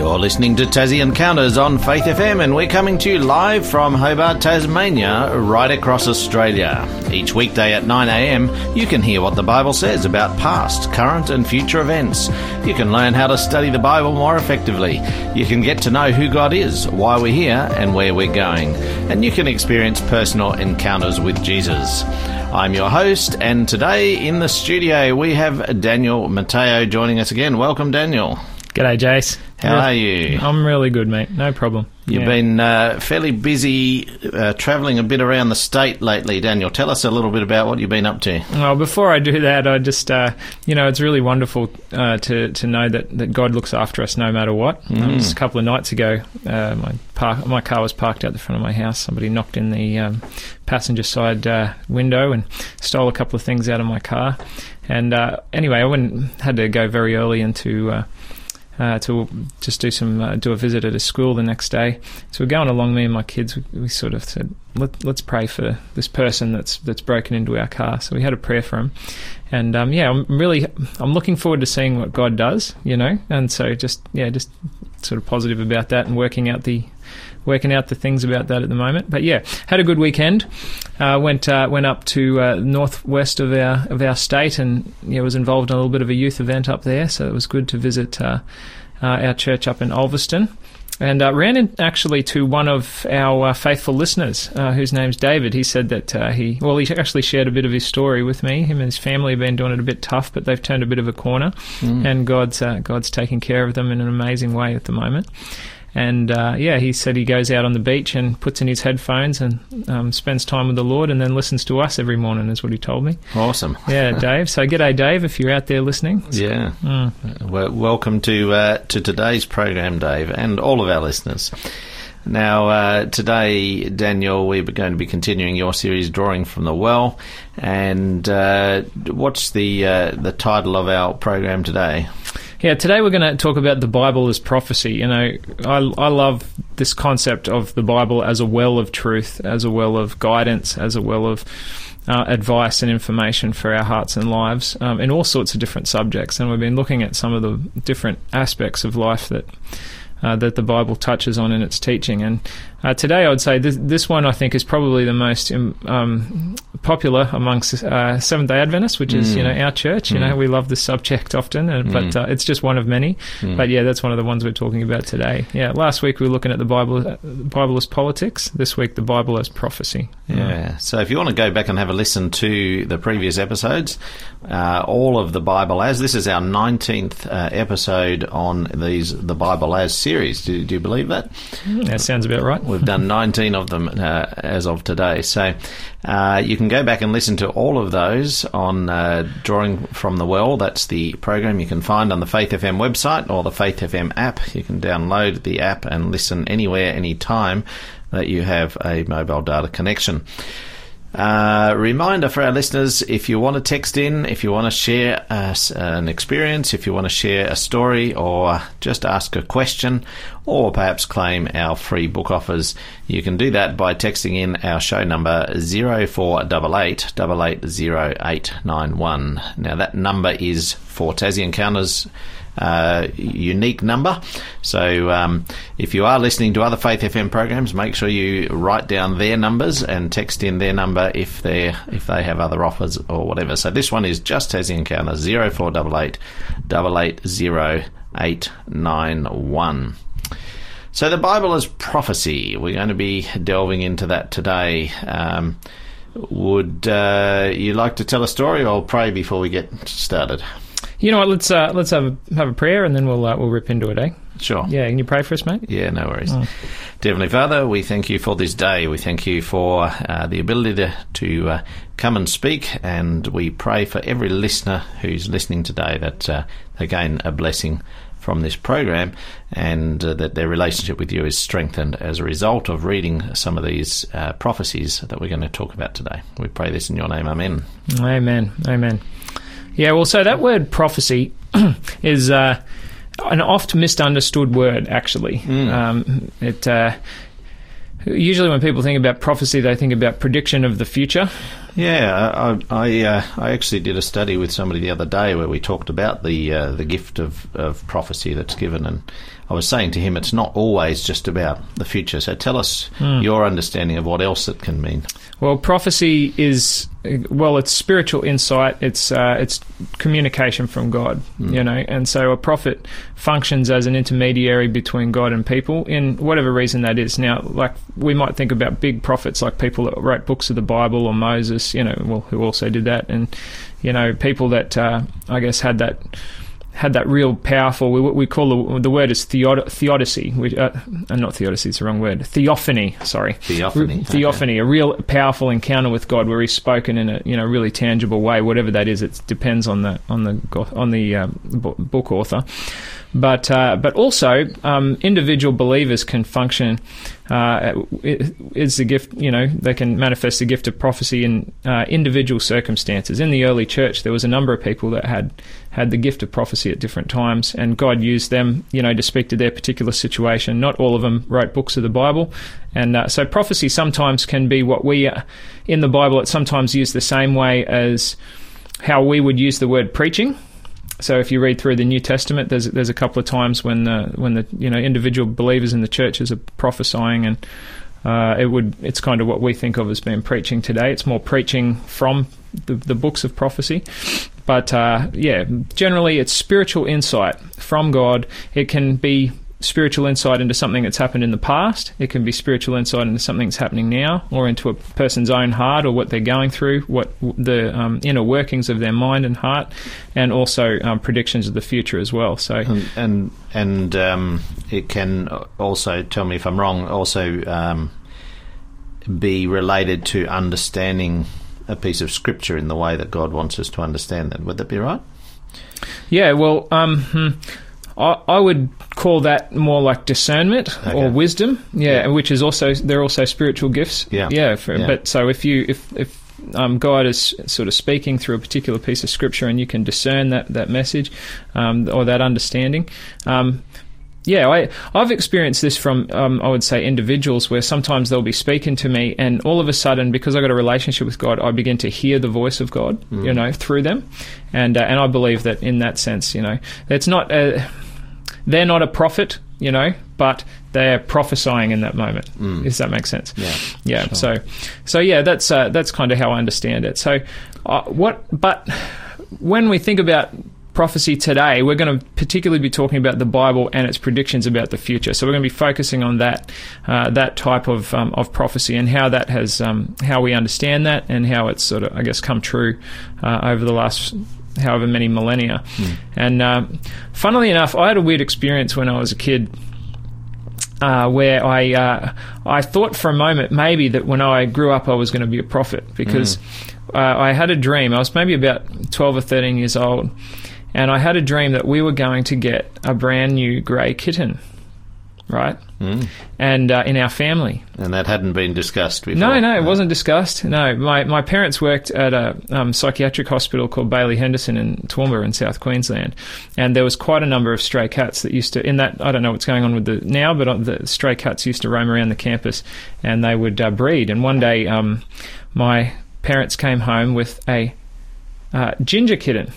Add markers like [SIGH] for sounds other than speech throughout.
You're listening to Tassie Encounters on Faith FM, and we're coming to you live from Hobart, Tasmania, right across Australia. Each weekday at 9am, you can hear what the Bible says about past, current, and future events. You can learn how to study the Bible more effectively. You can get to know who God is, why we're here, and where we're going. And you can experience personal encounters with Jesus. I'm your host, and today in the studio we have Daniel Matteo joining us again. Welcome, Daniel. G'day, Jace. How are you? I'm really good, mate. No problem. You've Yeah. been uh, fairly busy uh, travelling a bit around the state lately, Daniel. Tell us a little bit about what you've been up to. Well, before I do that, I just, uh, you know, it's really wonderful uh, to to know that, that God looks after us no matter what. Um, just a couple of nights ago, uh, my park, my car was parked out the front of my house. Somebody knocked in the um, passenger side uh, window and stole a couple of things out of my car. And uh, anyway, I went had to go very early into. Uh, to just do some uh, do a visit at a school the next day. So we're going along. Me and my kids. We, we sort of said, Let, "Let's pray for this person that's that's broken into our car." So we had a prayer for him, and um, yeah, I'm really I'm looking forward to seeing what God does. You know, and so just yeah, just sort of positive about that and working out the working out the things about that at the moment. But yeah, had a good weekend. Uh, went uh, went up to uh, northwest of our of our state and yeah, was involved in a little bit of a youth event up there. So it was good to visit uh, our church up in Ulverstone. And uh, ran in actually to one of our uh, faithful listeners, uh, whose name's David. He said that uh, he, well, he actually shared a bit of his story with me. Him and his family have been doing it a bit tough, but they've turned a bit of a corner, and God's uh, God's taking care of them in an amazing way at the moment. And uh, yeah, he said he goes out on the beach and puts in his headphones and um, spends time with the Lord, and then listens to us every morning. Is what he told me. Awesome. [LAUGHS] Yeah, Dave. So g'day, Dave, if you're out there listening. Yeah. Mm. Well, welcome to uh, to today's program, Dave, and all of our listeners. Now, uh, today, Daniel, we're going to be continuing your series, Drawing from the Well. And uh, what's the uh, the title of our program today? Yeah, today we're going to talk about the Bible as prophecy. You know, I, I love this concept of the Bible as a well of truth, as a well of guidance, as a well of uh, advice and information for our hearts and lives um, in all sorts of different subjects. And we've been looking at some of the different aspects of life that. Uh, that the Bible touches on in its teaching, and uh, today I would say this, this one I think is probably the most um, um, popular amongst uh, Seventh Day Adventists, which is you know our church. You know we love this subject often, and, but uh, it's just one of many. But yeah, that's one of the ones we're talking about today. Yeah, last week we were looking at the Bible, uh, Bible as politics. This week the Bible as prophecy. Yeah. So if you want to go back and have a listen to the previous episodes, uh, all of the Bible as this is our nineteenth uh, episode on these the Bible as series. Do, do you believe that? That sounds about right. We've done 19 of them uh, as of today. So uh, you can go back and listen to all of those on uh, Drawing from the Well. That's the program you can find on the Faith FM website or the Faith FM app. You can download the app and listen anywhere, anytime that you have a mobile data connection. Uh, reminder for our listeners if you want to text in, if you want to share uh, an experience, if you want to share a story, or just ask a question, or perhaps claim our free book offers, you can do that by texting in our show number 0488 880891. Now, that number is for Tassie Encounters uh, unique number. So um, if you are listening to other Faith FM programs, make sure you write down their numbers and text in their number if they if they have other offers or whatever. So this one is just Tassie Encounter zero four double eight double eight zero eight nine one. So the Bible is prophecy. We're going to be delving into that today. Um, would uh, you like to tell a story or pray before we get started? You know what? Let's uh, let's have a, have a prayer and then we'll uh, we'll rip into it, eh? Sure. Yeah, can you pray for us, mate? Yeah, no worries. Dear Heavenly Father, we thank you for this day. We thank you for uh, the ability to, to uh, come and speak, and we pray for every listener who's listening today that uh, they gain a blessing from this program and uh, that their relationship with you is strengthened as a result of reading some of these uh, prophecies that we're going to talk about today. We pray this in your name. Amen. Amen. Amen. Yeah, well, so that word prophecy [CLEARS THROAT] is uh, an oft misunderstood word, actually. Um, it uh, usually when people think about prophecy, they think about prediction of the future. Yeah, I I, uh, I actually did a study with somebody the other day where we talked about the uh, the gift of, of prophecy that's given, and I was saying to him it's not always just about the future. So tell us your understanding of what else it can mean. Well, prophecy is well, it's spiritual insight. It's uh, it's communication from God, you know, and so a prophet functions as an intermediary between God and people in whatever reason that is. Now, like we might think about big prophets, like people that wrote books of the Bible or Moses, you know, well, who also did that, and you know, people that uh, I guess had that had that real powerful. We, we call the, the word is theod- theodicy. We, uh, uh, not theodicy; it's the wrong word. Theophany. Sorry, Theophany, Theophany. A real powerful encounter with God, where He's spoken in a you know really tangible way. Whatever that is, it depends on the on the on the um, book author. But uh, but also um, individual believers can function. Uh, it's the gift, you know, they can manifest the gift of prophecy in uh, individual circumstances. In the early church, there was a number of people that had had the gift of prophecy at different times, and God used them, you know, to speak to their particular situation. Not all of them wrote books of the Bible, and uh, so prophecy sometimes can be what we uh, in the Bible. It's sometimes used the same way as how we would use the word preaching. So if you read through the New Testament, there's there's a couple of times when the when the you know individual believers in the churches are prophesying, and uh, it would it's kind of what we think of as being preaching today. It's more preaching from the, the books of prophecy, but uh, yeah, generally it's spiritual insight from God. It can be spiritual insight into something that's happened in the past. It can be spiritual insight into something that's happening now, or into a person's own heart, or what they're going through, what the um, inner workings of their mind and heart, and also um, predictions of the future as well. So, And and, and um, it can also tell me if I'm wrong. Also um, be related to understanding a piece of scripture in the way that God wants us to understand that. Would that be right? yeah, well, um, hmm, I, I would call that more like discernment Okay. or wisdom. Yeah, Yeah. which is also they're also spiritual gifts. Yeah. yeah. For, Yeah. But so if you if if um, God is sort of speaking through a particular piece of scripture and you can discern that that message um, or that understanding. Yeah, I, I've experienced this from, um, I would say, individuals where sometimes they'll be speaking to me, and all of a sudden, because I've got a relationship with God, I begin to hear the voice of God, you know, through them. And, uh, and I believe that in that sense, you know, it's not, a, they're not a prophet, you know, but they're prophesying in that moment. Does that make sense? Yeah, Yeah. sure. So, so yeah, that's uh, that's kind of how I understand it. So, uh, what? But when we think about prophecy today, we're going to particularly be talking about the Bible and its predictions about the future. So we're going to be focusing on that uh, that type of um, of prophecy and how that has um, how we understand that and how it's sort of I guess come true uh, over the last however many millennia. And um, funnily enough, I had a weird experience when I was a kid uh, where I uh, I thought for a moment maybe that when I grew up I was going to be a prophet because uh, I had a dream. I was maybe about twelve or thirteen years old, and I had a dream that we were going to get a brand new grey kitten, right? Mm. And uh, in our family, And that hadn't been discussed before. no, no, it wasn't discussed. No, my, my parents worked at a um, psychiatric hospital called Baillie Henderson in Toowoomba in South Queensland, and there was quite a number of stray cats that used to. In that, I don't know what's going on with the now, but uh, the stray cats used to roam around the campus, and they would uh, breed. And one day, um, my parents came home with a uh, ginger kitten,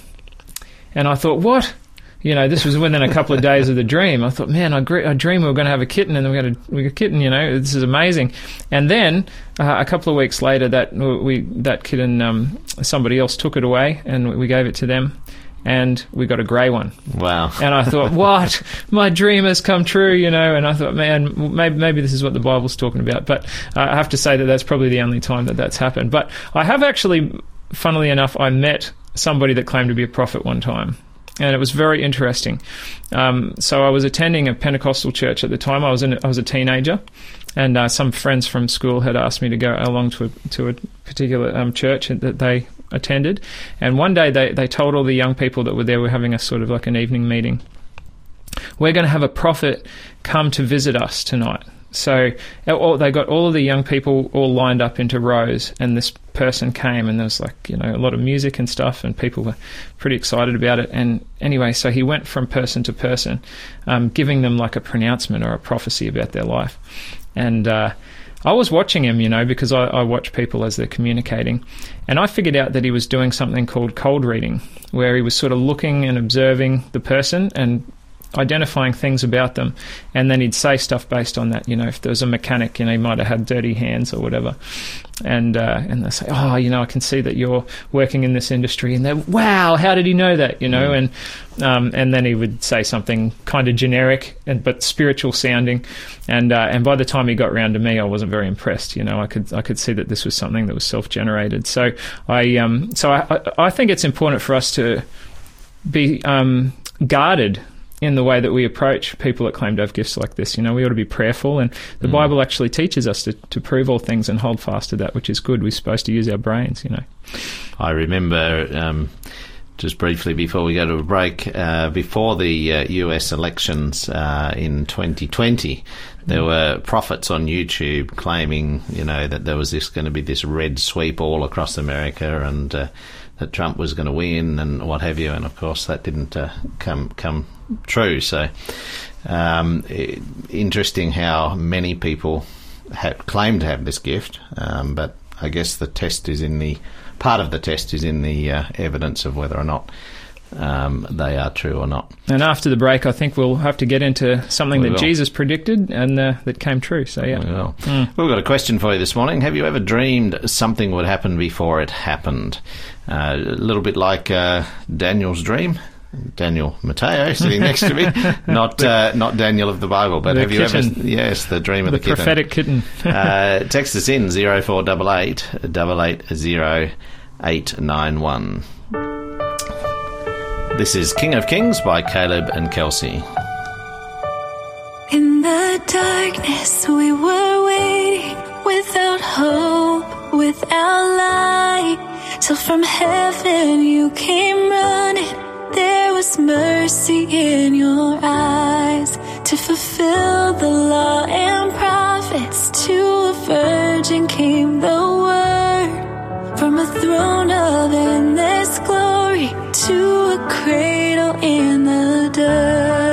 and I thought, what? You know, this was within a couple of [LAUGHS] days of the dream. I thought, man, I, gre- I dreamed we were going to have a kitten, and we got a, we got a kitten. You know, this is amazing. And then uh, a couple of weeks later, that we that kitten, um, somebody else took it away, and we gave it to them, and we got a grey one. Wow. And I thought, [LAUGHS] what? My dream has come true, you know. And I thought, man, maybe, maybe this is what the Bible's talking about. But uh, I have to say that that's probably the only time that that's happened. But I have actually, funnily enough, I met somebody that claimed to be a prophet one time. And it was very interesting. Um, so I was attending a Pentecostal church at the time. I was in, I was a teenager, and uh, some friends from school had asked me to go along to a, to a particular um, church that they attended. And one day they, they told all the young people that were there, we're having a sort of like an evening meeting. We're going to have a prophet come to visit us tonight. So all, they got all of the young people all lined up into rows, and this person came, and there was like you know a lot of music and stuff, and people were pretty excited about it. And anyway, so he went from person to person, um, giving them like a pronouncement or a prophecy about their life. And uh, I was watching him, you know, because I, I watch people as they're communicating, and I figured out that he was doing something called cold reading, where he was sort of looking and observing the person and identifying things about them, and then he'd say stuff based on that. You know, if there was a mechanic, you know, he might have had dirty hands or whatever, and uh, and they say, oh, you know, I can see that you're working in this industry, and then wow, how did he know that? You know, and um, and then he would say something kind of generic and but spiritual sounding, and uh, and by the time he got round to me, I wasn't very impressed. You know, I could I could see that this was something that was self generated. So I um so I I think it's important for us to be um, guarded in the way that we approach people that claim to have gifts like this. You know, we ought to be prayerful, and the mm. Bible actually teaches us to, to prove all things and hold fast to that which is good. We're supposed to use our brains, you know. I remember. Um, just briefly before we go to a break, uh, before the uh, US elections uh, in 2020, there were prophets on YouTube claiming, you know, that there was this going to be this red sweep all across America and uh, that Trump was going to win and what have you. And of course, that didn't uh, come come true. So um, it, interesting how many people have claim to have this gift, um, but I guess the test is in the part of the test is in the uh, evidence of whether or not um, they are true or not. And after the break, I think we'll have to get into something we that will. Jesus predicted and uh, that came true. So, yeah. We mm. We've got a question for you this morning. Have you ever dreamed something would happen before it happened? Uh, a little bit like uh, Daniel's dream. Daniel Matteo sitting next to me, [LAUGHS] not uh, not Daniel of the Bible, but the have you kitten. ever? Yes, the dream of the, the kitten. prophetic kitten. [LAUGHS] uh, text us in zero four double eight double eight zero eight nine one. This is King of Kings by Caleb and Kelsey. In the darkness, we were waiting without hope, without light, till from heaven you came running there was mercy in your eyes to fulfill the law and prophets. To a virgin came the word from a throne of endless glory to a cradle in the dirt.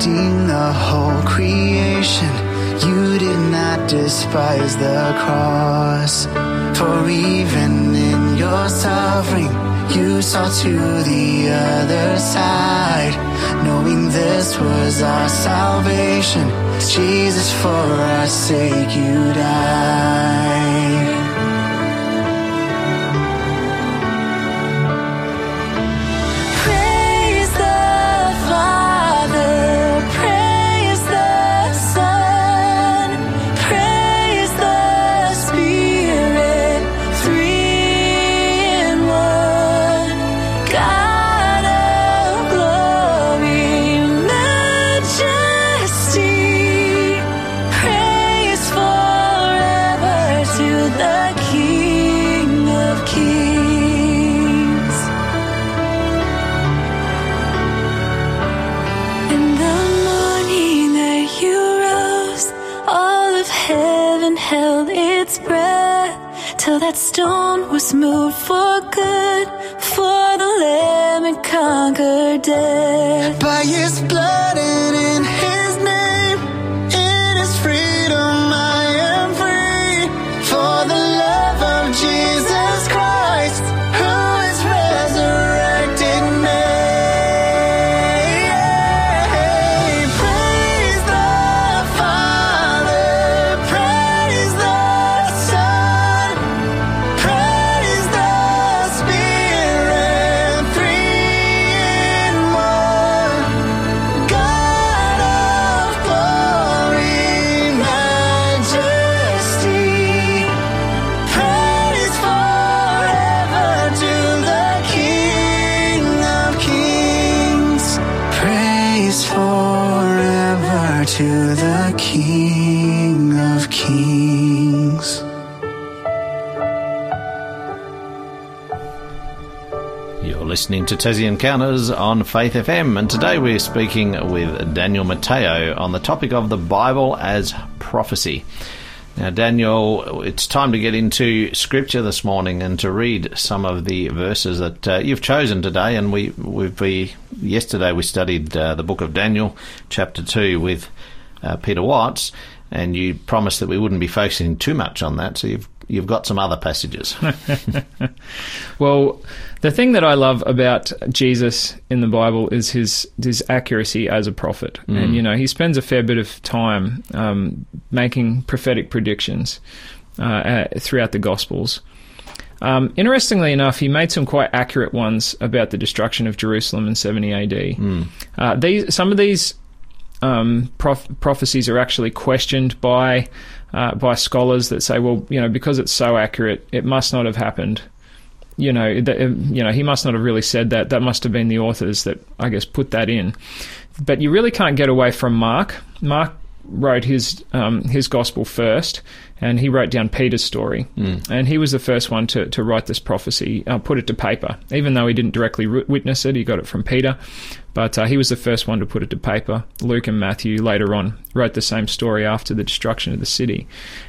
redeem the whole creation. You did not despise the cross, for even in your suffering, you saw to the other side, knowing this was our salvation. Jesus, for our sake, you died. Stone was moved for good, for the lamb and conquered death. By his blood listening to Tassie Encounters on Faith FM, and today we're speaking with Daniel Matteo on the topic of the Bible as prophecy. Now, Daniel, it's time to get into Scripture this morning and to read some of the verses that uh, you've chosen today. And we, we yesterday we studied uh, the book of Daniel, chapter two, with uh, Peter Watts, and you promised that we wouldn't be focusing too much on that. So you've you've got some other passages. [LAUGHS] well, the thing that I love about Jesus in the Bible is his his accuracy as a prophet, mm. and you know he spends a fair bit of time um, making prophetic predictions uh, uh, throughout the Gospels. Um, interestingly enough, he made some quite accurate ones about the destruction of Jerusalem in 70 AD. Mm. Uh, these, some of these um, prof- prophecies are actually questioned by uh, by scholars that say, well, you know, because it's so accurate, it must not have happened. You know, that, um, you know, he must not have really said that. That must have been the authors that I guess put that in. But you really can't get away from Mark. Mark wrote his um, his gospel first, and he wrote down Peter's story, mm. and he was the first one to, to write this prophecy, uh, put it to paper. Even though he didn't directly witness it, he got it from Peter, but uh, he was the first one to put it to paper. Luke and Matthew later on wrote the same story after the destruction of the city,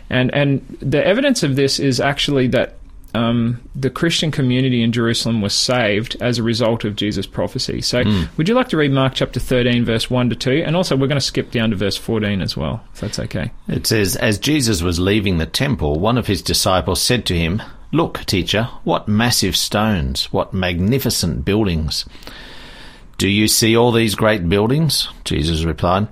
and and the evidence of this is actually that um, the Christian community in Jerusalem was saved as a result of Jesus' prophecy. So, mm. would you like to read Mark chapter 13, verse 1 to 2? And also, we're going to skip down to verse 14 as well, if that's okay. It says, As Jesus was leaving the temple, one of his disciples said to him, Look, teacher, what massive stones, what magnificent buildings. Do you see all these great buildings? Jesus replied,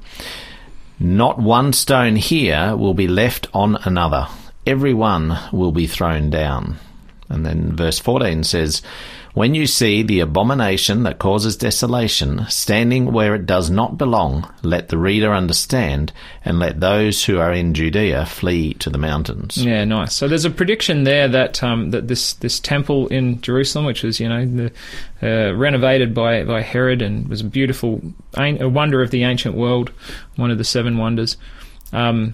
Not one stone here will be left on another. Every one will be thrown down. And then verse 14 says, When you see the abomination that causes desolation standing where it does not belong, let the reader understand, and let those who are in Judea flee to the mountains. Yeah, nice. So there's a prediction there that um, that this this temple in Jerusalem, which was you know the, uh, renovated by by Herod and was a beautiful a wonder of the ancient world, one of the seven wonders. Um,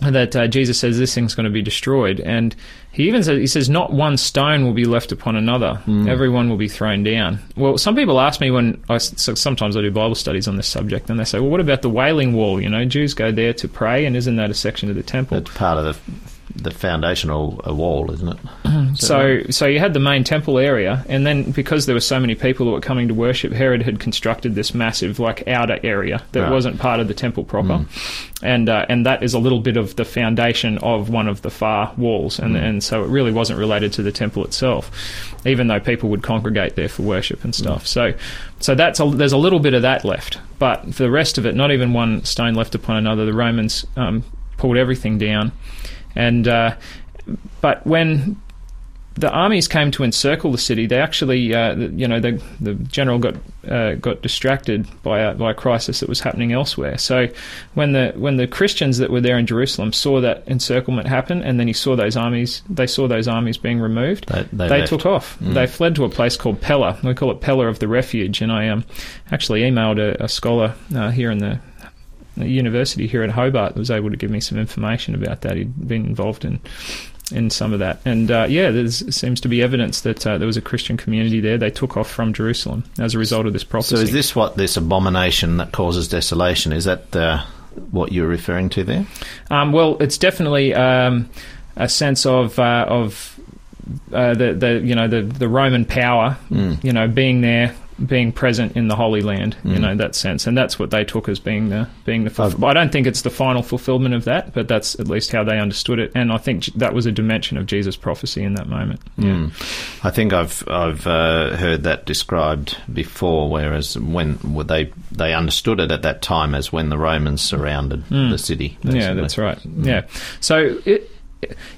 that uh, Jesus says this thing's going to be destroyed, and he even says he says not one stone will be left upon another; mm. everyone will be thrown down. Well, some people ask me when I so sometimes I do Bible studies on this subject, and they say, "Well, what about the Wailing Wall? You know, Jews go there to pray, and isn't that a section of the temple?" That's part of the the foundational wall, isn't it? [CLEARS THROAT] So, so you had the main temple area, and then because there were so many people who were coming to worship, Herod had constructed this massive, like, outer area that right. wasn't part of the temple proper, mm. and uh, and that is a little bit of the foundation of one of the far walls, and mm. and so it really wasn't related to the temple itself, even though people would congregate there for worship and stuff. Mm. So, so that's a, there's a little bit of that left, but for the rest of it, not even one stone left upon another. The Romans um, pulled everything down. And uh, but when the armies came to encircle the city, they actually, uh, you know, the, the general got uh, got distracted by a, by a crisis that was happening elsewhere. So when the when the Christians that were there in Jerusalem saw that encirclement happen, and then he saw those armies, they saw those armies being removed. They, they, they took off. Mm. They fled to a place called Pella. We call it Pella of the Refuge. And I um, actually emailed a, a scholar uh, here in the university here at Hobart was able to give me some information about that. He'd been involved in in some of that, and uh, yeah, there seems to be evidence that uh, there was a Christian community there. They took off from Jerusalem as a result of this prophecy. So, is this what this abomination that causes desolation? Is that uh, what you're referring to there? Um, well, it's definitely um, a sense of uh, of uh, the the you know the the Roman power, mm. you know, being there being present in the Holy Land, mm. you know that sense, and that's what they took as being the being the. Fulf- I don't think it's the final fulfillment of that, but that's at least how they understood it, and I think that was a dimension of Jesus' prophecy in that moment. Yeah. Mm. I think I've I've uh, heard that described before, whereas when they they understood it at that time as when the Romans surrounded mm. the city. Basically. Yeah, that's right. Mm. Yeah, so it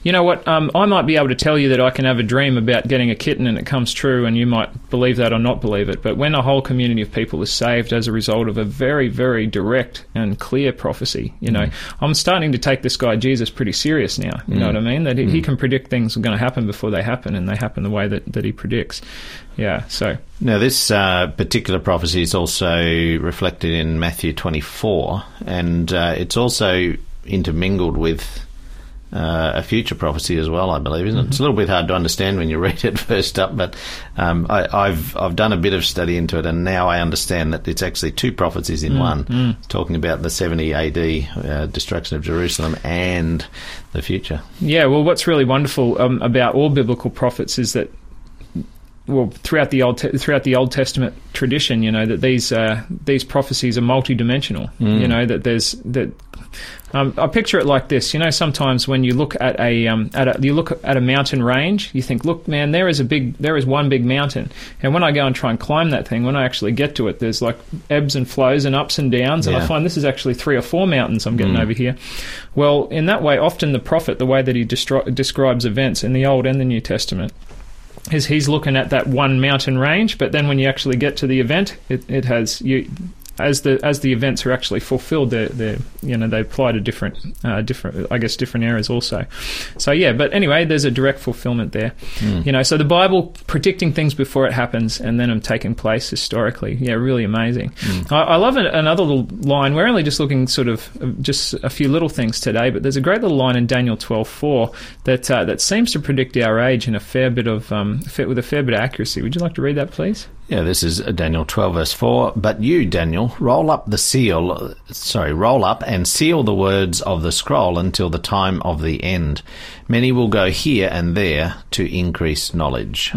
you know what? Um, I might be able to tell you that I can have a dream about getting a kitten and it comes true, and you might believe that or not believe it. But when a whole community of people is saved as a result of a very, very direct and clear prophecy, you know, I'm starting to take this guy Jesus pretty serious now. You know what I mean? That he, he can predict things are going to happen before they happen, and they happen the way that, that he predicts. Yeah. So Now, this uh, particular prophecy is also reflected in Matthew 24, and uh, it's also intermingled with uh, a future prophecy as well, I believe, isn't it? It's a little bit hard to understand when you [LAUGHS] read it first up, but um, I, I've I've done a bit of study into it, and now I understand that it's actually two prophecies in one, It's talking about the 70 AD uh, destruction of Jerusalem and the future. Yeah, well, what's really wonderful um, about all biblical prophets is that, well, throughout the old Te- throughout the Old Testament tradition, you know that these uh, these prophecies are multidimensional. You know that there's that. Um, I picture it like this. You know, sometimes when you look at a um, at a you look at a mountain range, you think, look, man, there is a big there is one big mountain. And when I go and try and climb that thing, when I actually get to it, there's like ebbs and flows and ups and downs, and I find this is actually three or four mountains I'm getting over here. Well, in that way, often the prophet, the way that he destri- describes events in the Old and the New Testament, is he's looking at that one mountain range, but then when you actually get to the event, it, it has you. As the as the events are actually fulfilled, they they you know they apply to different uh, different I guess different eras also. So yeah, but anyway, there's a direct fulfillment there. You know, so the Bible predicting things before it happens and then them taking place historically. Yeah, really amazing. I, I love an, another little line. We're only just looking sort of uh, just a few little things today, but there's a great little line in Daniel 12:4 that uh, that seems to predict our age in a fair bit of um, with a fair bit of accuracy. Would you like to read that, please? Yeah, this is Daniel 12, verse 4. But you, Daniel, roll up the seal, sorry, roll up and seal the words of the scroll until the time of the end. Many will go here and there to increase knowledge.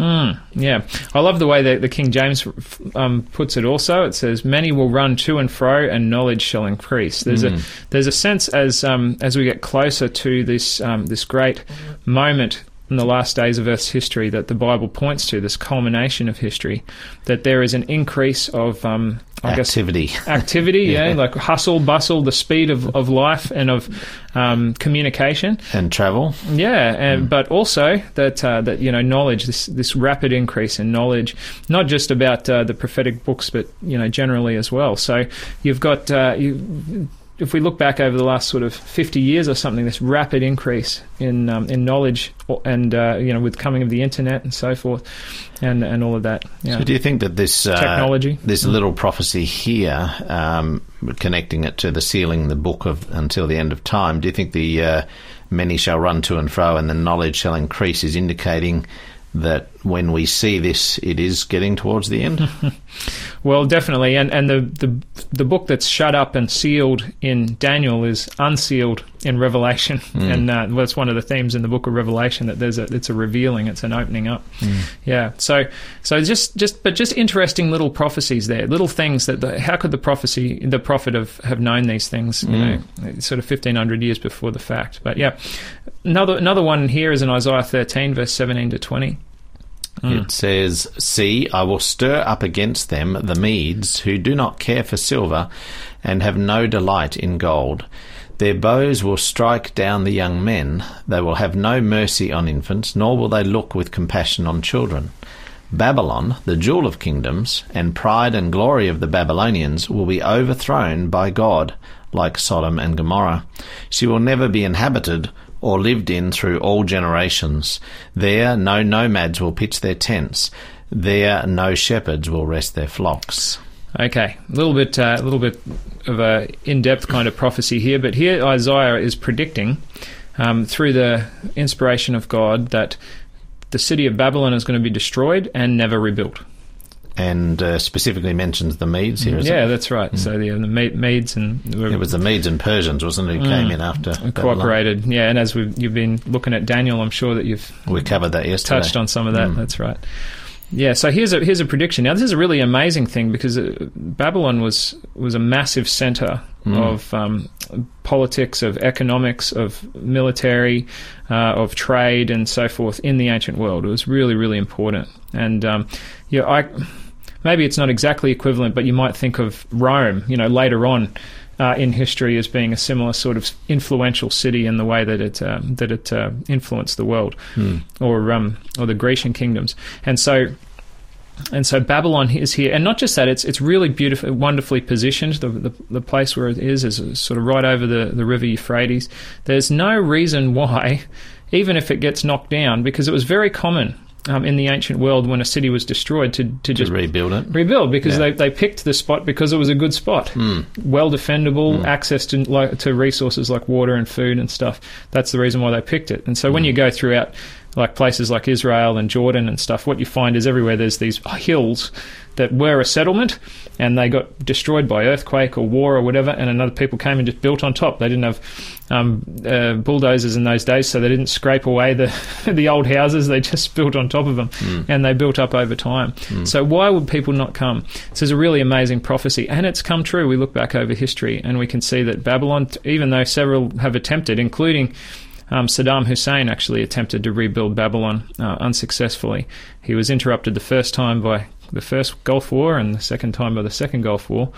Yeah, I love the way that the King James um, puts it. Also, it says, "Many will run to and fro, and knowledge shall increase." There's a there's a sense as um, as we get closer to this um, this great moment in the last days of Earth's history that the Bible points to, this culmination of history, that there is an increase of um, I guess Activity. [LAUGHS] activity, [LAUGHS] yeah. like hustle, bustle, the speed of, of life and of um, communication. And travel. Yeah, and, but also that uh, that you know knowledge, this this rapid increase in knowledge, not just about uh, the prophetic books, but you know generally as well. So you've got uh, you. If we look back over the last sort of 50 years or something, this rapid increase in um, in knowledge and uh, you know with coming of the internet and so forth, and and all of that. Yeah. So do you think that this uh, Technology. this little prophecy here, um, connecting it to the sealing the book of until the end of time, do you think the uh, many shall run to and fro and the knowledge shall increase is indicating that when we see this, it is getting towards the end? [LAUGHS] Well, definitely, and and the, the the book that's shut up and sealed in Daniel is unsealed in Revelation, hmm. and uh, that's one of the themes in the book of Revelation that there's a it's a revealing, it's an opening up. Hmm. Yeah, so so just just but just interesting little prophecies there, little things that the, how could the prophecy the prophet have have known these things, you hmm. know, sort of fifteen hundred years before the fact. But yeah, another another one here is in Isaiah thirteen, verse seventeen to twenty. Hmm. It says, See, I will stir up against them the Medes who do not care for silver and have no delight in gold. Their bows will strike down the young men. They will have no mercy on infants, nor will they look with compassion on children. Babylon, the jewel of kingdoms, and pride and glory of the Babylonians, will be overthrown by God, like Sodom and Gomorrah. She will never be inhabited or lived in through all generations. There no nomads will pitch their tents. There no shepherds will rest their flocks. Okay, a little bit, a little bit of a in-depth kind of prophecy here, but here Isaiah is predicting um, through the inspiration of God that the city of Babylon is going to be destroyed and never rebuilt. And uh, specifically mentions the Medes here, Yeah, it? that's right. So the, the Medes and It was the Medes and Persians, wasn't it, who came in after cooperated. Yeah, and as we've, you've been looking at Daniel, I'm sure that you've We covered that yesterday. touched on some of that. That's right. Yeah, so here's a here's a prediction. Now this is a really amazing thing because uh, Babylon was was a massive center of um, politics, of economics, of military, uh, of trade, and so forth in the ancient world. It was really really important. And um, yeah, I maybe it's not exactly equivalent, but you might think of Rome. You know, later on. uh, in history as being a similar sort of influential city in the way that it um, that it uh, influenced the world, or um, or the Grecian kingdoms, and so. And so Babylon is here, and not just that; it's it's really beautiful, wonderfully positioned. The, the the place where it is is sort of right over the the river Euphrates. There's no reason why, even if it gets knocked down, because it was very common um, in the ancient world when a city was destroyed to to To just rebuild it. rebuild because Yeah. they, they picked the spot because it was a good spot, hmm. well defendable, hmm. access to like, to resources like water and food and stuff. That's the reason why they picked it. And so when hmm. you go throughout like places like Israel and Jordan and stuff, what you find is everywhere there's these hills that were a settlement and they got destroyed by earthquake or war or whatever, and another people came and just built on top. They didn't have um, uh, bulldozers in those days, so they didn't scrape away the [LAUGHS] the old houses. They just built on top of them, and they built up over time. So why would people not come? This is a really amazing prophecy, and it's come true. We look back over history, and we can see that Babylon, even though several have attempted, including um, Saddam Hussein actually attempted to rebuild Babylon uh, unsuccessfully. He was interrupted the first time by the first Gulf War and the second time by the second Gulf War.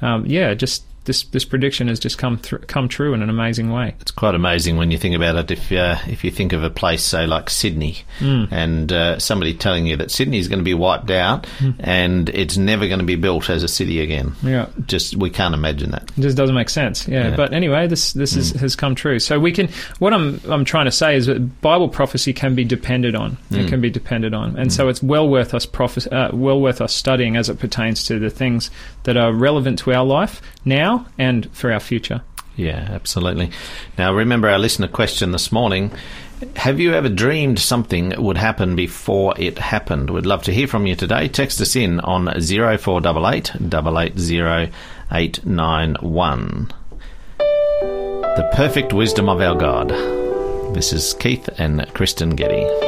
Um, yeah, just this this prediction has just come thr come true in an amazing way. It's quite amazing when you think about it. If uh, if you think of a place, say like Sydney, Hmm. and uh, somebody telling you that Sydney is going to be wiped out and it's never going to be built as a city again, Yeah. just we can't imagine that. It just doesn't make sense. Yeah. Yeah. But anyway, this this is, has come true. So we can. What I'm I'm trying to say is that Bible prophecy can be depended on. It can be depended on, and so it's well worth us prophes- uh, well worth us studying as it pertains to the things that are relevant to our life now and for our future. Yeah, absolutely. Now, remember our listener question this morning. Have you ever dreamed something would happen before it happened? We'd love to hear from you today. Text us in on 0488 880 891. The perfect wisdom of our God. This is Keith and Kristyn Getty.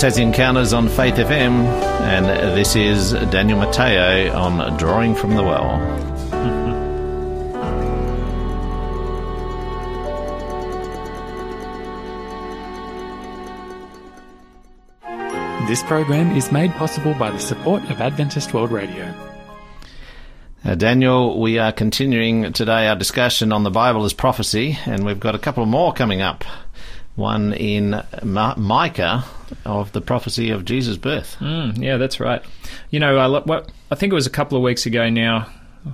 You're listening to Tassie Encounters on Faith FM, and this is Daniel Matteo on Drawing from the Well. This program is made possible by the support of Adventist World Radio. Uh, Daniel, we are continuing today our discussion on the Bible as prophecy, and we've got a couple more coming up. One in Micah of the prophecy of Jesus' birth. Mm, yeah, that's right. You know, I, what, I think it was a couple of weeks ago now.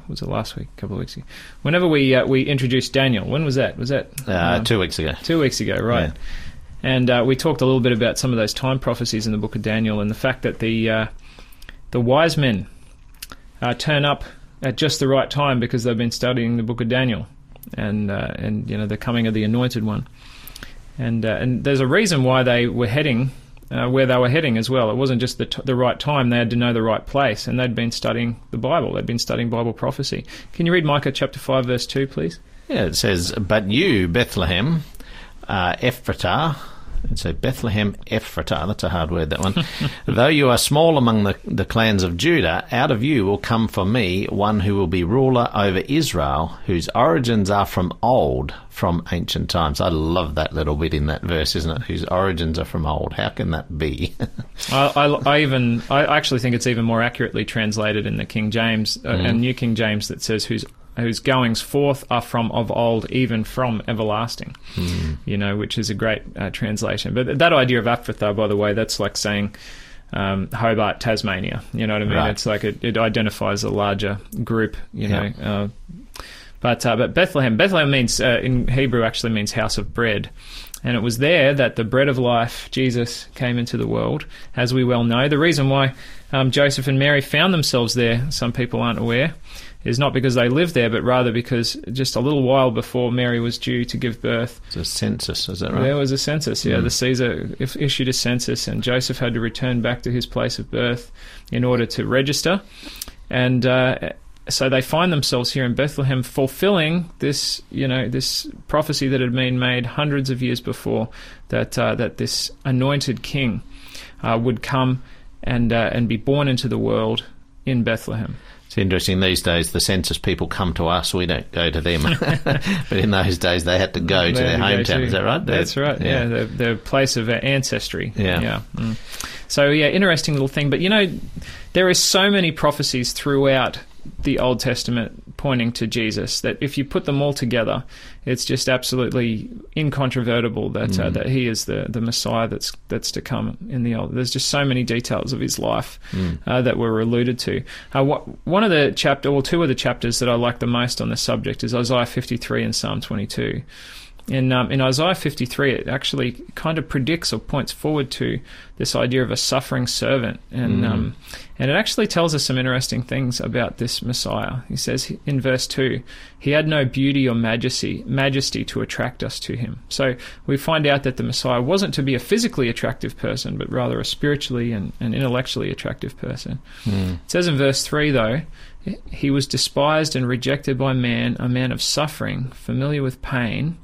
Was it last week? A couple of weeks ago. Whenever we uh, we introduced Daniel, when was that? Was that Uh, um, two weeks ago. Two weeks ago, right. Yeah. And uh, we talked a little bit about some of those time prophecies in the book of Daniel and the fact that the uh, the wise men uh, turn up at just the right time because they've been studying the book of Daniel and uh, and you know the coming of the anointed one. And uh, and there's a reason why they were heading uh, where they were heading as well. It wasn't just the, t- the right time; they had to know the right place, and they'd been studying the Bible. They'd been studying Bible prophecy. Can you read Micah chapter five, verse two, please? Yeah, it says, But you, Bethlehem, uh, Ephratah, and so Bethlehem Ephratah, that's a hard word, that one. [LAUGHS] Though you are small among the, the clans of Judah, out of you will come for me one who will be ruler over Israel, whose origins are from old, from ancient times. I love that little bit in that verse, isn't it? Whose origins are from old. How can that be? [LAUGHS] I, I, I even I actually think it's even more accurately translated in the King James uh, and New King James that says whose whose goings forth are from of old, even from everlasting. You know, which is a great uh, translation. But that idea of Ephrathah, by the way, that's like saying. Um, Hobart, Tasmania. You know what I mean? Right. It's like it, it identifies a larger group. You Yeah. know, uh, but uh, but Bethlehem, Bethlehem means uh, in Hebrew actually means house of bread, and it was there that the bread of life, Jesus, came into the world. As we well know, the reason why um, Joseph and Mary found themselves there, some people aren't aware, is not because they lived there, but rather because just a little while before Mary was due to give birth, it's a census, is that right? there was a census. Yeah, the Caesar issued a census, and Joseph had to return back to his place of birth in order to register. And uh, so they find themselves here in Bethlehem, fulfilling this, you know, this prophecy that had been made hundreds of years before that uh, that this anointed king uh, would come and uh, and be born into the world in Bethlehem. It's interesting these days. The census people come to us; we don't go to them. [LAUGHS] [LAUGHS] but in those days, they had to go to their to hometown. to- Is that right? That's right. Yeah, the, the place of ancestry. Yeah. yeah. Mm. So yeah, interesting little thing. But you know, there are so many prophecies throughout the Old Testament pointing to Jesus that if you put them all together, it's just absolutely incontrovertible that Mm. uh, that he is the the Messiah that's that's to come in the Old. There's just so many details of his life Mm. uh, that were alluded to. Uh, what, one of the chapter, or two of the chapters that I like the most on this subject is Isaiah 53 and Psalm 22. In, um, in Isaiah 53, it actually kind of predicts or points forward to this idea of a suffering servant. And, um, and it actually tells us some interesting things about this Messiah. He says in verse 2, he had no beauty or majesty, majesty to attract us to him. So we find out that the Messiah wasn't to be a physically attractive person, but rather a spiritually and, and intellectually attractive person. It says in verse 3, though, he was despised and rejected by man, a man of suffering, familiar with pain.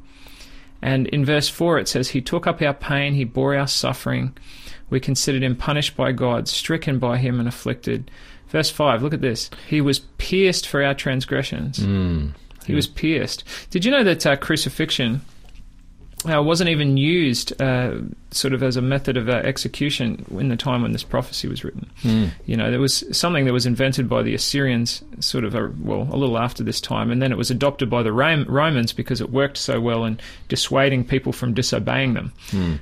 And in verse 4, it says, He took up our pain, He bore our suffering. We considered Him punished by God, stricken by Him, and afflicted. Verse 5, look at this. He was pierced for our transgressions. He was pierced. Did you know that uh, crucifixion uh, wasn't even used uh, sort of as a method of uh, execution in the time when this prophecy was written? You know, there was something that was invented by the Assyrians, sort of, a, well, a little after this time, and then it was adopted by the Romans because it worked so well in dissuading people from disobeying them,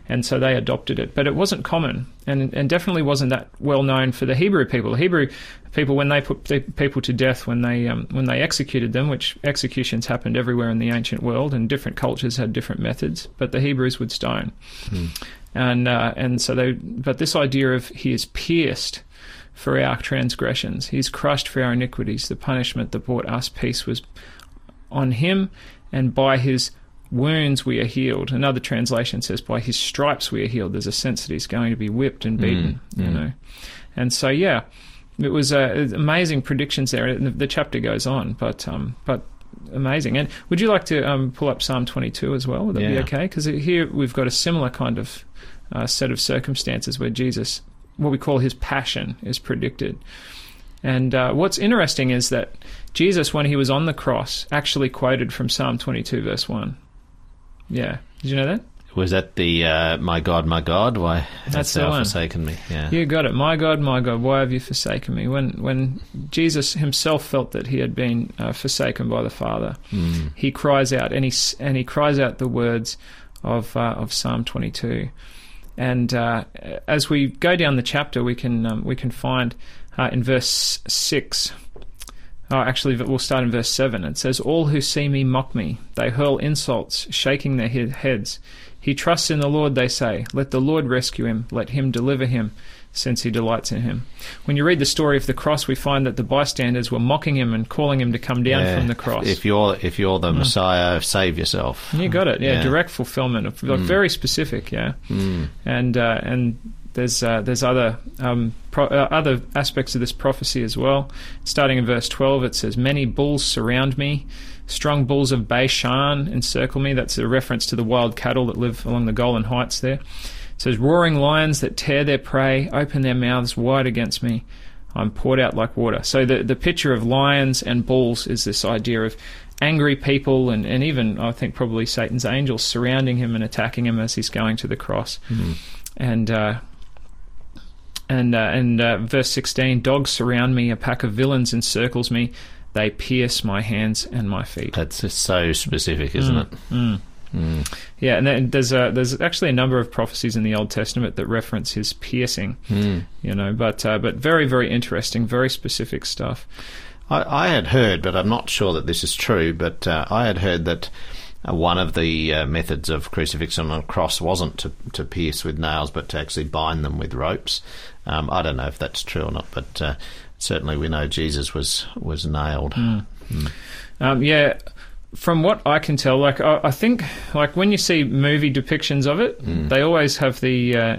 and so they adopted it. But it wasn't common, and and definitely wasn't that well known for the Hebrew people. The Hebrew people, when they put people to death, when they um, when they executed them, which executions happened everywhere in the ancient world, and different cultures had different methods, but the Hebrews would stone and uh, and so they but this idea of he is pierced for our transgressions he's crushed for our iniquities the punishment that brought us peace was on him, and by his wounds we are healed. Another translation says, by his stripes we are healed. There's a sense that he's going to be whipped and beaten, you know. And so, yeah, it was uh, amazing predictions there. The, the chapter goes on, but um, but amazing. And would you like to um, pull up Psalm 22 as well? Would that be okay? Because here we've got a similar kind of uh, set of circumstances where Jesus, what we call his passion, is predicted. And uh, what's interesting is that Jesus, when he was on the cross, actually quoted from Psalm 22, verse 1. Yeah. Did you know that? Was that the uh, "My God, My God, why That's hast thou forsaken me"? Yeah. You got it. My God, my God, why have you forsaken me? When when Jesus himself felt that he had been uh, forsaken by the Father, he cries out, and he and he cries out the words of uh, of Psalm 22. And uh, as we go down the chapter, we can um, we can find uh, in verse six. Oh, actually, we'll start in verse 7. It says, All who see me mock me. They hurl insults, shaking their heads. He trusts in the Lord, they say. Let the Lord rescue him. Let him deliver him, since he delights in him. When you read the story of the cross, we find that the bystanders were mocking him and calling him to come down Yeah. from the cross. If you're if you're the Messiah, save yourself. You got it. Yeah, Yeah. direct fulfillment of like very specific. Yeah, and uh, and there's uh, there's other um, pro- uh, other aspects of this prophecy as well. Starting in verse twelve, it says, "Many bulls surround me." Strong bulls of Bashan encircle me. That's a reference to the wild cattle that live along the Golan Heights there. It says, Roaring lions that tear their prey, open their mouths wide against me. I'm poured out like water. So the, the picture of lions and bulls is this idea of angry people and, and even, I think, probably Satan's angels surrounding him and attacking him as he's going to the cross. And, uh, and, uh, and uh, verse 16 Dogs surround me, a pack of villains encircles me. They pierce my hands and my feet. That's just so specific, isn't it? Yeah, and then there's a, there's actually a number of prophecies in the Old Testament that reference his piercing. You know, but uh, but very very interesting, very specific stuff. I, I had heard, but I'm not sure that this is true. But uh, I had heard that uh, one of the uh, methods of crucifixion on a cross wasn't to, to pierce with nails, but to actually bind them with ropes. Um, I don't know if that's true or not, but uh, certainly we know Jesus was was nailed. Um, yeah, from what I can tell, like I, I think, like when you see movie depictions of it, they always have the uh,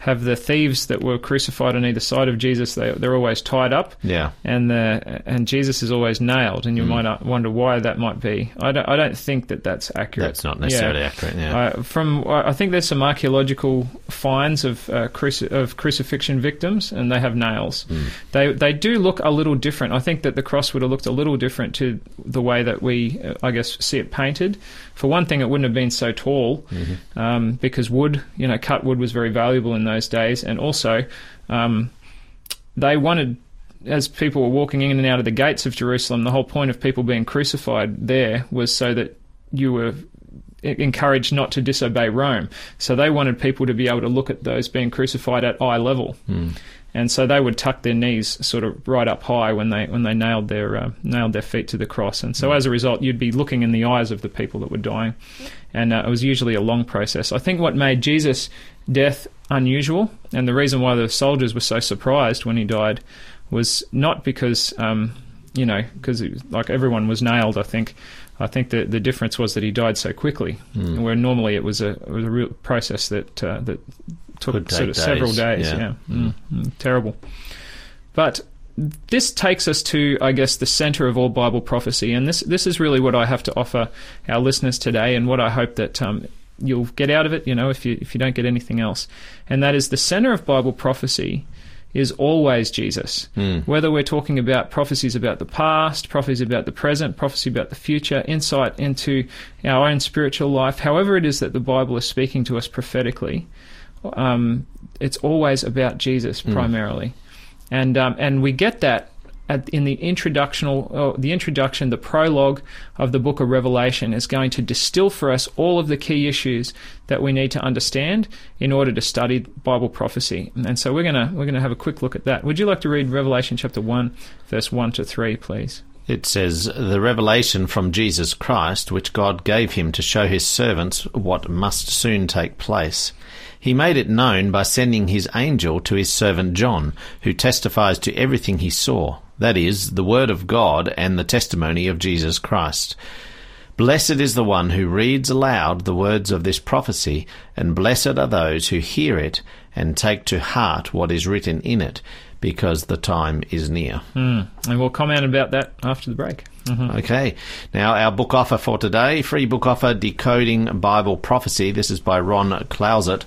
have the thieves that were crucified on either side of Jesus. They they're always tied up. Yeah. and the and Jesus is always nailed, and you might uh, wonder why that might be. I don't I don't think that that's accurate. That's not necessarily Yeah. accurate. Yeah. Uh, from I think there's some archaeological finds of uh, cruci- of crucifixion victims, and they have nails. They they do look a little different. I think that the cross would have looked a little different to the way that we, uh, I guess, see it painted. For one thing, it wouldn't have been so tall um, because wood, you know, cut wood was very valuable in those days, and also um, they wanted. As people were walking in and out of the gates of Jerusalem, the whole point of people being crucified there was so that you were encouraged not to disobey Rome. So they wanted people to be able to look at those being crucified at eye level. And so they would tuck their knees sort of right up high when they when they nailed their uh, nailed their feet to the cross. And so as a result, you'd be looking in the eyes of the people that were dying, and uh, it was usually a long process. I think what made Jesus' death unusual, and the reason why the soldiers were so surprised when he died, was not because um, you know because like everyone was nailed. I think I think the the difference was that he died so quickly, where normally it was a it was a real process that uh, that took sort of several days, days. yeah. Yeah, Mm, mm, terrible. But this takes us to, I guess, the center of all Bible prophecy, and this this is really what I have to offer our listeners today, and what I hope that um, you'll get out of it. You know, if you if you don't get anything else, and that is the center of Bible prophecy is always Jesus. Whether we're talking about prophecies about the past, prophecies about the present, prophecy about the future, insight into our own spiritual life, however it is that the Bible is speaking to us prophetically, um, it's always about Jesus primarily, and um, and we get that at, in the introductional, oh, the introduction, the prologue of the book of Revelation is going to distill for us all of the key issues that we need to understand in order to study Bible prophecy. And so we're gonna we're gonna have a quick look at that. Would you like to read Revelation chapter one, verse one to three, please? It says, The revelation from Jesus Christ, which God gave him to show his servants what must soon take place. He made it known by sending his angel to his servant John, who testifies to everything he saw. That is, the Word of God and the testimony of Jesus Christ. Blessed is the one who reads aloud the words of this prophecy, and blessed are those who hear it and take to heart what is written in it, because the time is near. Hmm. And we'll comment about that after the break. Mm-hmm. Okay. Now, our book offer for today free book offer Decoding Bible Prophecy. This is by Ron Clouzet.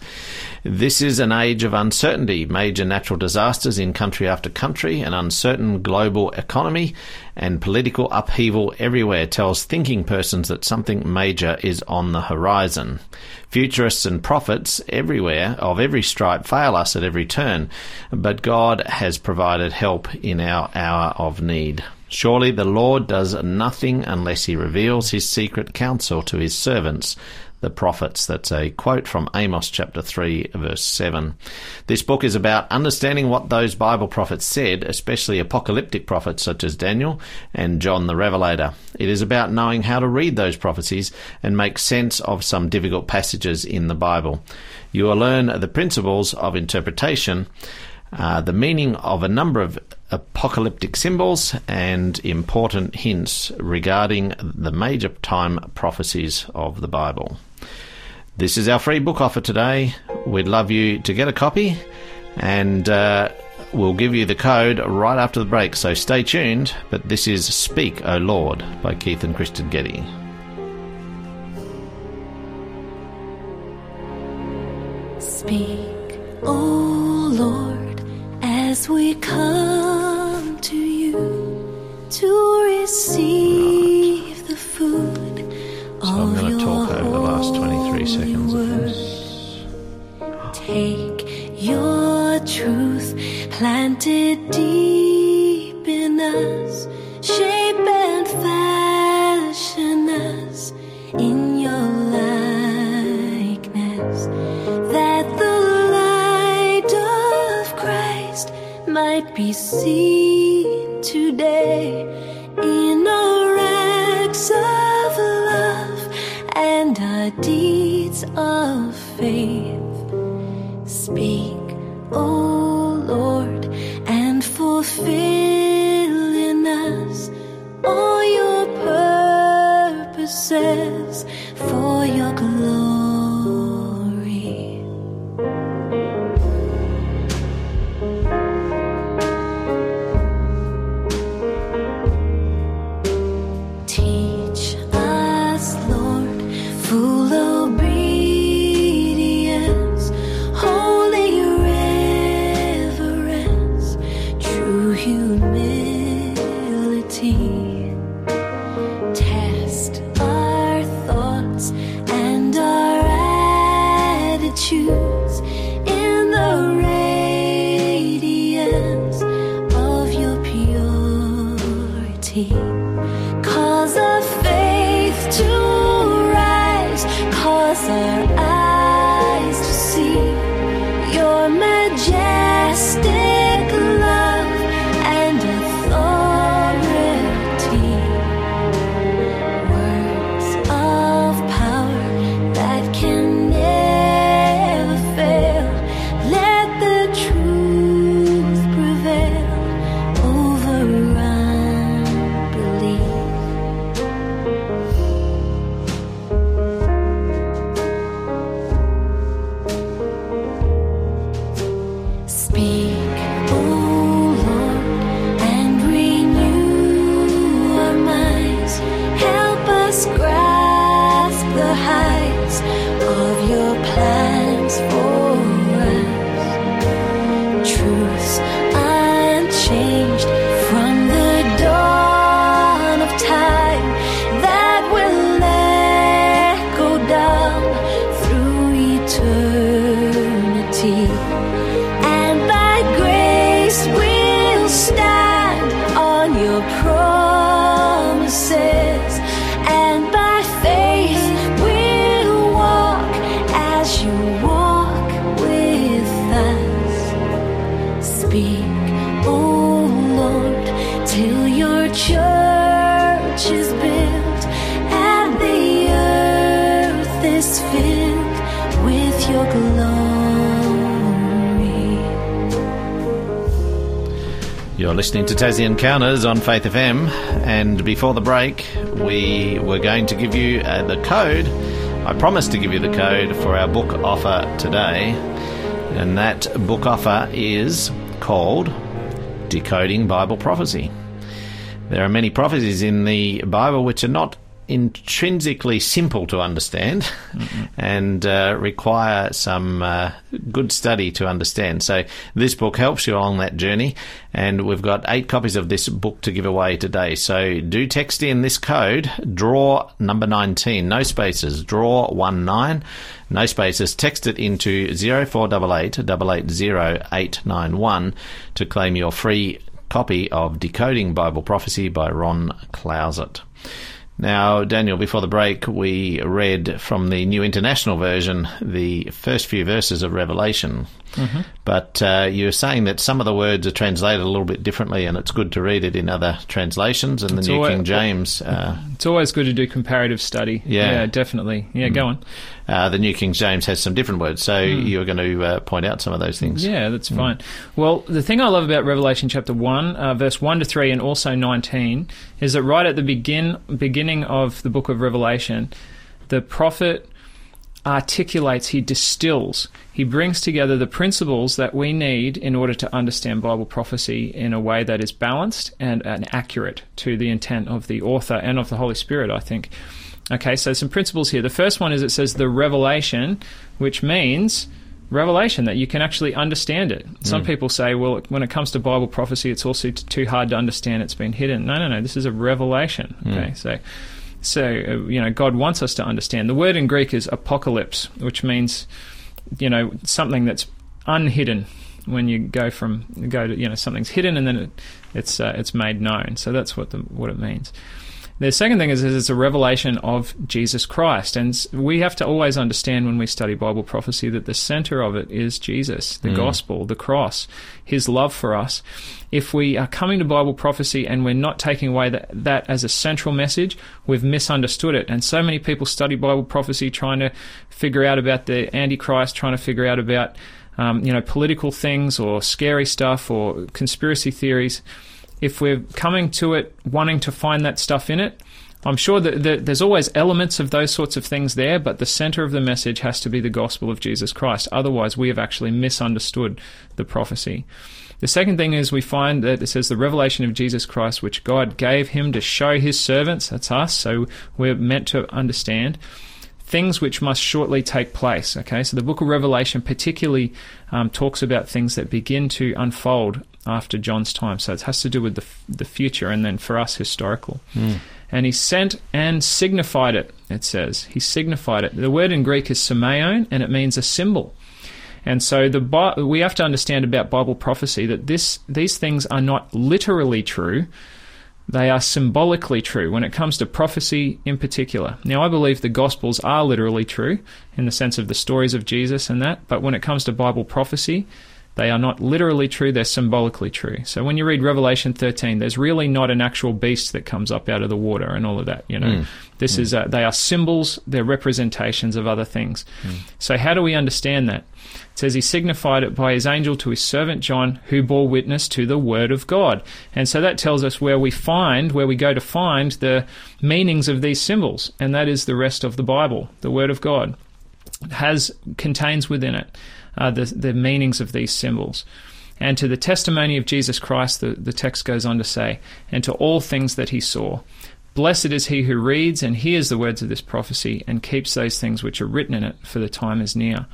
This is an age of uncertainty, major natural disasters in country after country, an uncertain global economy, and political upheaval everywhere tells thinking persons that something major is on the horizon. Futurists and prophets everywhere, of every stripe, fail us at every turn, but God has provided help in our hour of need. Surely the Lord does nothing unless he reveals his secret counsel to his servants, the prophets. That's a quote from Amos chapter 3, verse 7. This book is about understanding what those Bible prophets said, especially apocalyptic prophets such as Daniel and John the Revelator. It is about knowing how to read those prophecies and make sense of some difficult passages in the Bible. You will learn the principles of interpretation uh, the meaning of a number of apocalyptic symbols and important hints regarding the major time prophecies of the Bible. This is our free book offer today. We'd love you to get a copy, and uh, we'll give you the code right after the break. So stay tuned. But this is Speak, O Lord by Keith and Kristyn Getty. Speak, O Lord, as we come to you to receive the food So I'm of going your to talk over the last 23 holy seconds of this. Take your truth planted deep in us, shape and fashion us in might be seen today in our acts of love and our deeds of faith. Speak, O Lord, and fulfill in us all your purposes You're listening to Tassie Encounters on Faith FM, and before the break, we were going to give you uh, the code. I promised to give you the code for our book offer today, and that book offer is called Decoding Bible Prophecy. There are many prophecies in the Bible which are not intrinsically simple to understand and uh, require some uh, good study to understand. So, this book helps you along that journey, and we've got eight copies of this book to give away today. So, do text in this code, draw number 19, no spaces, draw 19, no spaces, text it into 0488 880 891 to claim your free copy of Decoding Bible Prophecy by Ron Clouzet. Now, Daniel, before the break, we read from the New International Version the first few verses of Revelation. Mm-hmm. But uh, you're saying that some of the words are translated a little bit differently, and it's good to read it in other translations. And It's the New always- King James, uh, It's always good to do comparative study. Yeah. definitely. Yeah, go on. uh, the New King James has some different words. So you're going to uh, point out some of those things. Yeah, that's fine. Well, the thing I love about Revelation chapter 1, uh, verse 1 to 3, and also 19, is that right at the begin beginning of the book of Revelation, the prophet articulates, he distills, he brings together the principles that we need in order to understand Bible prophecy in a way that is balanced and, and accurate to the intent of the author and of the Holy Spirit, I think. Okay, so some principles here. The first one is it says the revelation, which means revelation that you can actually understand it. Some hmm. people say, well, when it comes to Bible prophecy, it's also t- too hard to understand. It's been hidden. No, no, no. This is a revelation. Hmm. Okay, so so uh, you know, God wants us to understand. The word in Greek is apocalypse, which means you know something that's unhidden. When you go from go to you know something's hidden and then it, it's uh, it's made known. So that's what the what it means. The second thing is, is it's a revelation of Jesus Christ, and we have to always understand when we study Bible prophecy that the center of it is Jesus, the gospel, the cross, His love for us. If we are coming to Bible prophecy and we're not taking away that, that as a central message, we've misunderstood it. And so many people study Bible prophecy trying to figure out about the Antichrist, trying to figure out about um, you know political things or scary stuff or conspiracy theories if we're coming to it wanting to find that stuff in it, I'm sure that, that there's always elements of those sorts of things there, but the center of the message has to be the gospel of Jesus Christ. Otherwise, we have actually misunderstood the prophecy. The second thing is we find that it says the revelation of Jesus Christ, which God gave him to show his servants, that's us, so we're meant to understand things which must shortly take place. Okay, so the book of Revelation particularly um, talks about things that begin to unfold after John's time. So it has to do with the, the future and then for us, historical. Hmm. And he sent and signified it, it says. He signified it. The word in Greek is semeion and it means a symbol. And so the we have to understand about Bible prophecy that this these things are not literally true, they are symbolically true when it comes to prophecy in particular. Now, I believe the Gospels are literally true in the sense of the stories of Jesus and that, but when it comes to Bible prophecy, they are not literally true, they're symbolically true. So when you read Revelation 13, there's really not an actual beast that comes up out of the water and all of that, you know. Mm. This mm. is uh, they are symbols, they're representations of other things. Mm. So how do we understand that? It says he signified it by his angel to his servant John, who bore witness to the word of God. And so that tells us where we find, where we go to find the meanings of these symbols, and that is the rest of the Bible, the word of God has contains within it uh, the the meanings of these symbols. And to the testimony of Jesus Christ, the, the text goes on to say, and to all things that he saw. Blessed is he who reads and hears the words of this prophecy and keeps those things which are written in it, for the time is near.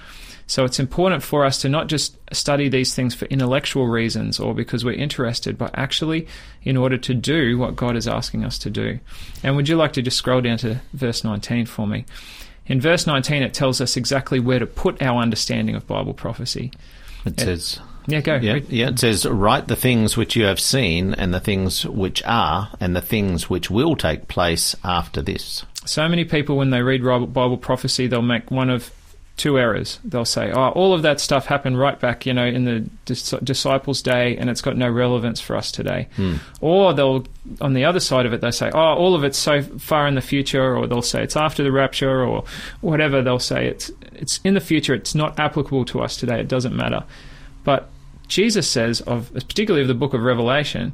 So it's important for us to not just study these things for intellectual reasons or because we're interested, but actually in order to do what God is asking us to do. And would you like to just scroll down to verse 19 for me? In verse 19, it tells us exactly where to put our understanding of Bible prophecy. It says, Yeah, go. yeah, yeah, it says, write the things which you have seen, and the things which are, and the things which will take place after this. So many people, when they read Bible prophecy, they'll make one of two errors. They'll say, "Oh, all of that stuff happened right back, you know, in the dis- disciples' day, and it's got no relevance for us today." Hmm. Or they'll, on the other side of it, they say, "Oh, all of it's so far in the future," or they'll say it's after the rapture, or whatever. They'll say it's it's in the future. It's not applicable to us today. It doesn't matter. But Jesus says, of particularly of the book of Revelation,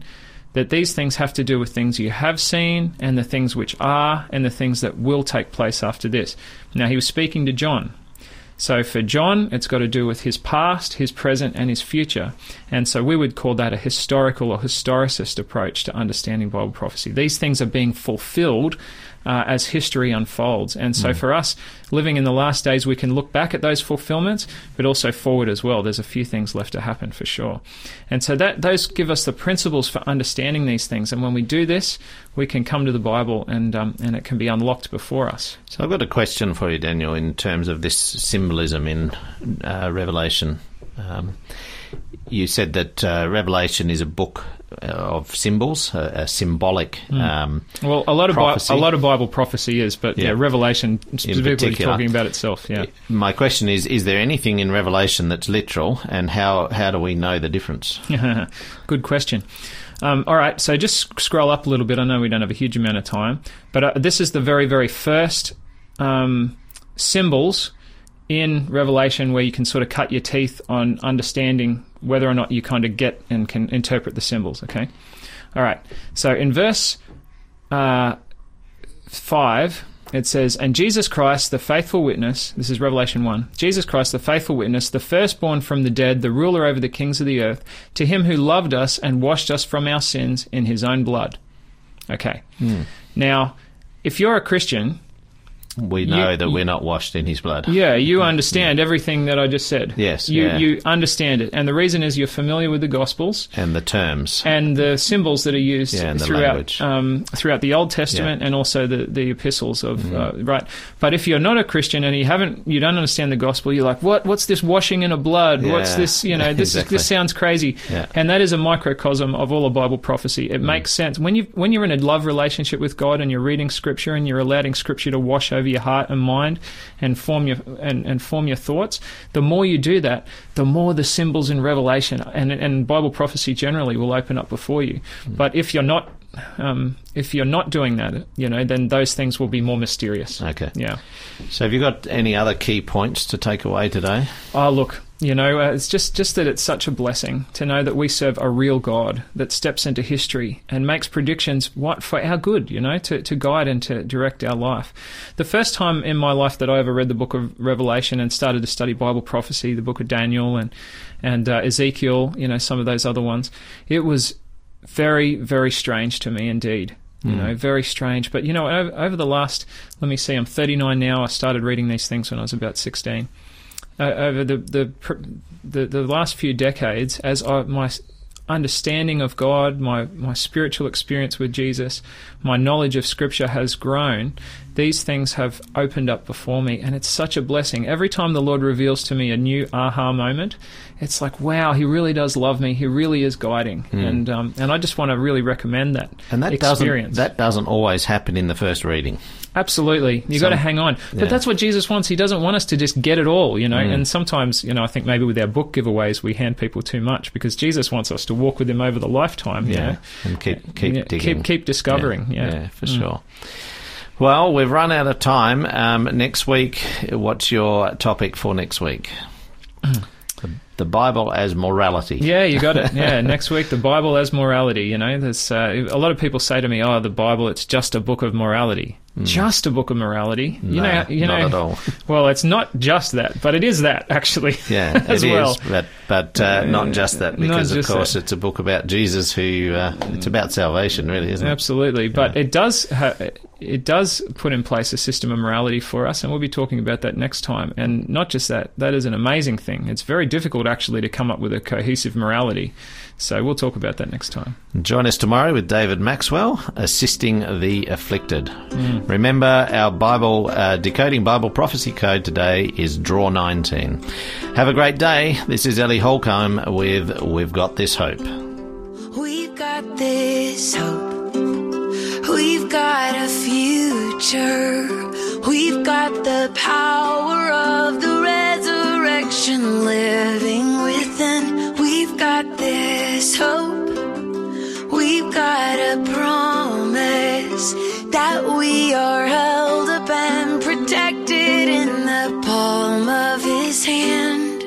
that these things have to do with things you have seen and the things which are and the things that will take place after this. Now, he was speaking to John. So for John, it's got to do with his past, his present, and his future. And so we would call that a historical or historicist approach to understanding Bible prophecy. These things are being fulfilled uh, as history unfolds. And so for us, living in the last days, we can look back at those fulfillments, but also forward as well. There's a few things left to happen for sure. And so that those give us the principles for understanding these things. And when we do this, we can come to the Bible and um, and it can be unlocked before us. So I've got a question for you, Daniel, in terms of this symbolism in uh, Revelation. Um, you said that uh, Revelation is a book of symbols, a, a symbolic. Um, Well, a lot of Bi- a lot of Bible prophecy is, but yeah, Yeah. Revelation specifically talking about itself. Yeah. My question is: Is there anything in Revelation that's literal, and how how do we know the difference? [LAUGHS] Good question. Um, all right, so just scroll up a little bit. I know we don't have a huge amount of time, but uh, this is the very, very first um, symbols in Revelation where you can sort of cut your teeth on understanding whether or not you kind of get and can interpret the symbols. Okay. All right. So in verse uh, 5, it says, And Jesus Christ, the faithful witness, this is Revelation 1, Jesus Christ, the faithful witness, the firstborn from the dead, the ruler over the kings of the earth, to him who loved us and washed us from our sins in his own blood. Okay. Now, if you're a Christian, We know You- that we're not washed in His blood. yeah, you [LAUGHS] understand everything that I just said. Yes, You, yeah. you understand it. And the reason is you're familiar with the Gospels And the terms. and the symbols that are used Yeah, throughout um, throughout the Old Testament and also the, the epistles of Mm-hmm. uh, right. But if you're not a Christian and you haven't you don't understand the gospel, you're like, what? What's this washing in a blood? What's this? You know, [LAUGHS] this Exactly. this sounds crazy. Yeah. And that is a microcosm of all of Bible prophecy. It makes sense when you when you're in a love relationship with God and you're reading Scripture and you're allowing Scripture to wash over your heart and mind and form your and, and form your thoughts. The more you do that, the more the symbols in Revelation and and Bible prophecy generally will open up before you. But if you're not um, if you're not doing that, you know, then those things will be more mysterious. Okay. Yeah. So, have you got any other key points to take away today? Oh, look, you know, uh, it's just, just that it's such a blessing to know that we serve a real God that steps into history and makes predictions what for our good, you know, to, to guide and to direct our life. The first time in my life that I ever read the book of Revelation and started to study Bible prophecy, the book of Daniel and, and uh, Ezekiel, you know, some of those other ones, it was very, very strange to me indeed. You know, very strange. But, you know, over, over the last, let me see, I'm 39 now. I started reading these things when I was about 16 uh, over the the, the the last few decades, as I, my understanding of God, my my spiritual experience with Jesus, my knowledge of Scripture has grown. These things have opened up before me, and it's such a blessing. Every time the Lord reveals to me a new aha moment, it's like, wow, He really does love me. He really is guiding, and um, and I just want to really recommend that And that experience. doesn't that doesn't always happen in the first reading. Absolutely. you got to hang on. But yeah. that's what Jesus wants. He doesn't want us to just get it all, you know. Mm. And sometimes, you know, I think maybe with our book giveaways, we hand people too much because Jesus wants us to walk with him over the lifetime, you know. and keep keep Yeah, digging. keep, keep discovering. Yeah. Mm. for sure. Well, we've run out of time. Um, next week, what's your topic for next week? [CLEARS THROAT] the, the Bible as morality. Yeah, you got it. Yeah, [LAUGHS] next week the Bible as morality. You know, there's uh, a lot of people say to me, "Oh, the Bible, it's just a book of morality." Just a book of morality. You. No, know, you not know. at all. [LAUGHS] Well, it's not just that, but it is that actually. [LAUGHS] Yeah, [LAUGHS] as it is, well. but but uh, not just that because of course that. it's a book about Jesus who uh, it's about salvation, really, isn't it? Absolutely, but it does ha- it does put in place a system of morality for us, and we'll be talking about that next time. And not just that, that is an amazing thing. It's very difficult actually to come up with a cohesive morality. So we'll talk about that next time. Join us tomorrow with David Maxwell, assisting the afflicted. Mm. Remember, our Bible uh, decoding Bible prophecy code today is Draw 19. Have a great day. This is Ellie Holcomb with We've Got This Hope. We've got this hope. We've got a future. We've got the power of the resurrection living within. We've got this hope. We've got a promise that we are held up and protected in the palm of his hand.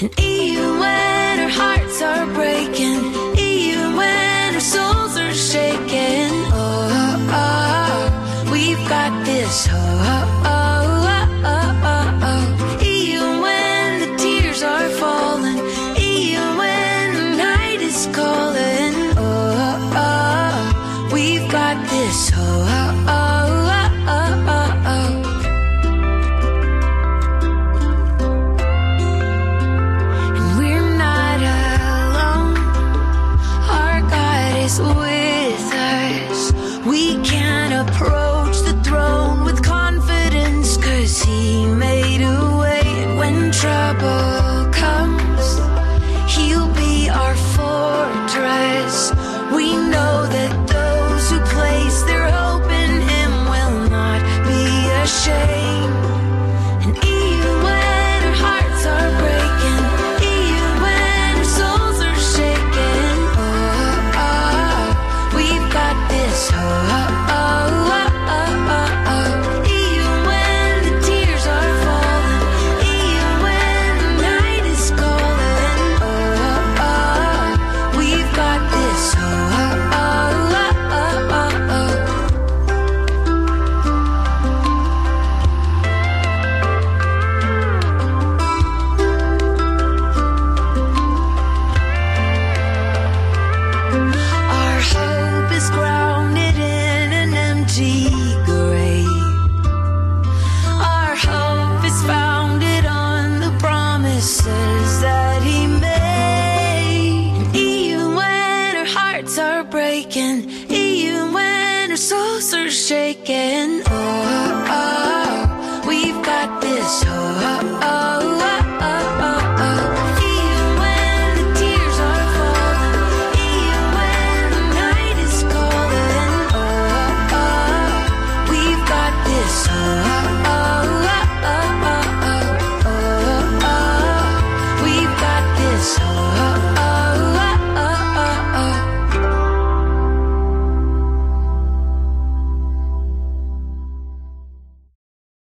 And even when our hearts are breaking, even when our souls are shaking. Oh, oh, oh, we've got this. Oh.